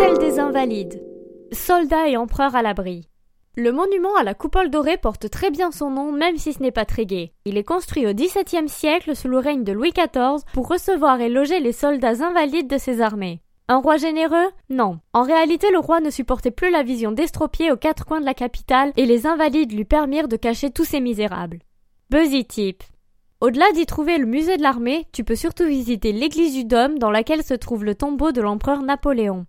Hôtel des Invalides. Soldats et empereurs à l'abri. Le monument à la coupole dorée porte très bien son nom, même si ce n'est pas très gai. Il est construit au XVIIe siècle sous le règne de Louis XIV pour recevoir et loger les soldats invalides de ses armées. Un roi généreux? Non. En réalité, le roi ne supportait plus la vision d'estropiés aux quatre coins de la capitale et les invalides lui permirent de cacher tous ces misérables. Buzzy Tip. Au-delà d'y trouver le musée de l'armée, tu peux surtout visiter l'église du Dôme dans laquelle se trouve le tombeau de l'empereur Napoléon.